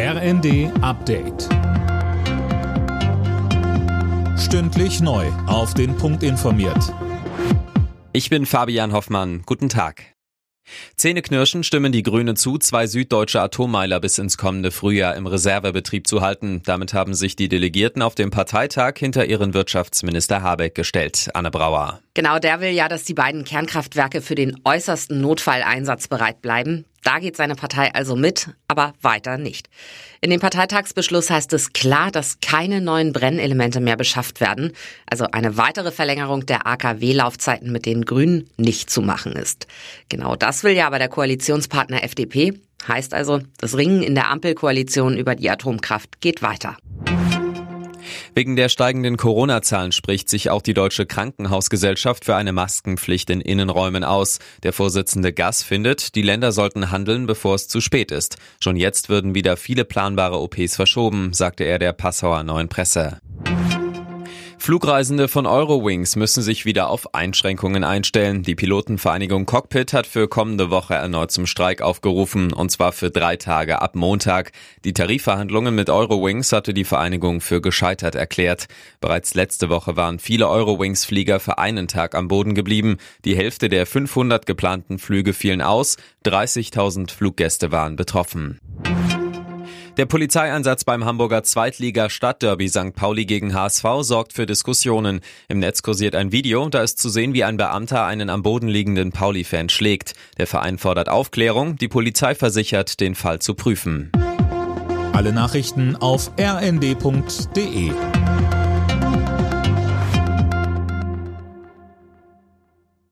RND Update. Stündlich neu. Auf den Punkt informiert. Ich bin Fabian Hoffmann. Guten Tag. Zähneknirschen stimmen die Grünen zu, zwei süddeutsche Atommeiler bis ins kommende Frühjahr im Reservebetrieb zu halten. Damit haben sich die Delegierten auf dem Parteitag hinter ihren Wirtschaftsminister Habeck gestellt. Anne Brauer. Genau, der will ja, dass die beiden Kernkraftwerke für den äußersten Notfalleinsatz bereit bleiben. Da geht seine Partei also mit, aber weiter nicht. In dem Parteitagsbeschluss heißt es klar, dass keine neuen Brennelemente mehr beschafft werden. Also eine weitere Verlängerung der AKW-Laufzeiten mit den Grünen nicht zu machen ist. Genau das will ja aber der Koalitionspartner FDP. Heißt also, das Ringen in der Ampelkoalition über die Atomkraft geht weiter. Wegen der steigenden Corona-Zahlen spricht sich auch die Deutsche Krankenhausgesellschaft für eine Maskenpflicht in Innenräumen aus. Der Vorsitzende Gass findet, die Länder sollten handeln, bevor es zu spät ist. Schon jetzt würden wieder viele planbare OPs verschoben, sagte er der Passauer Neuen Presse. Flugreisende von Eurowings müssen sich wieder auf Einschränkungen einstellen. Die Pilotenvereinigung Cockpit hat für kommende Woche erneut zum Streik aufgerufen, und zwar für drei Tage ab Montag. Die Tarifverhandlungen mit Eurowings hatte die Vereinigung für gescheitert erklärt. Bereits letzte Woche waren viele Eurowings-Flieger für einen Tag am Boden geblieben. Die Hälfte der 500 geplanten Flüge fielen aus. 30.000 Fluggäste waren betroffen. Der Polizeieinsatz beim Hamburger Zweitliga Stadtderby St. Pauli gegen HSV sorgt für Diskussionen. Im Netz kursiert ein Video, da ist zu sehen, wie ein Beamter einen am Boden liegenden Pauli-Fan schlägt. Der Verein fordert Aufklärung, die Polizei versichert, den Fall zu prüfen. Alle Nachrichten auf rnd.de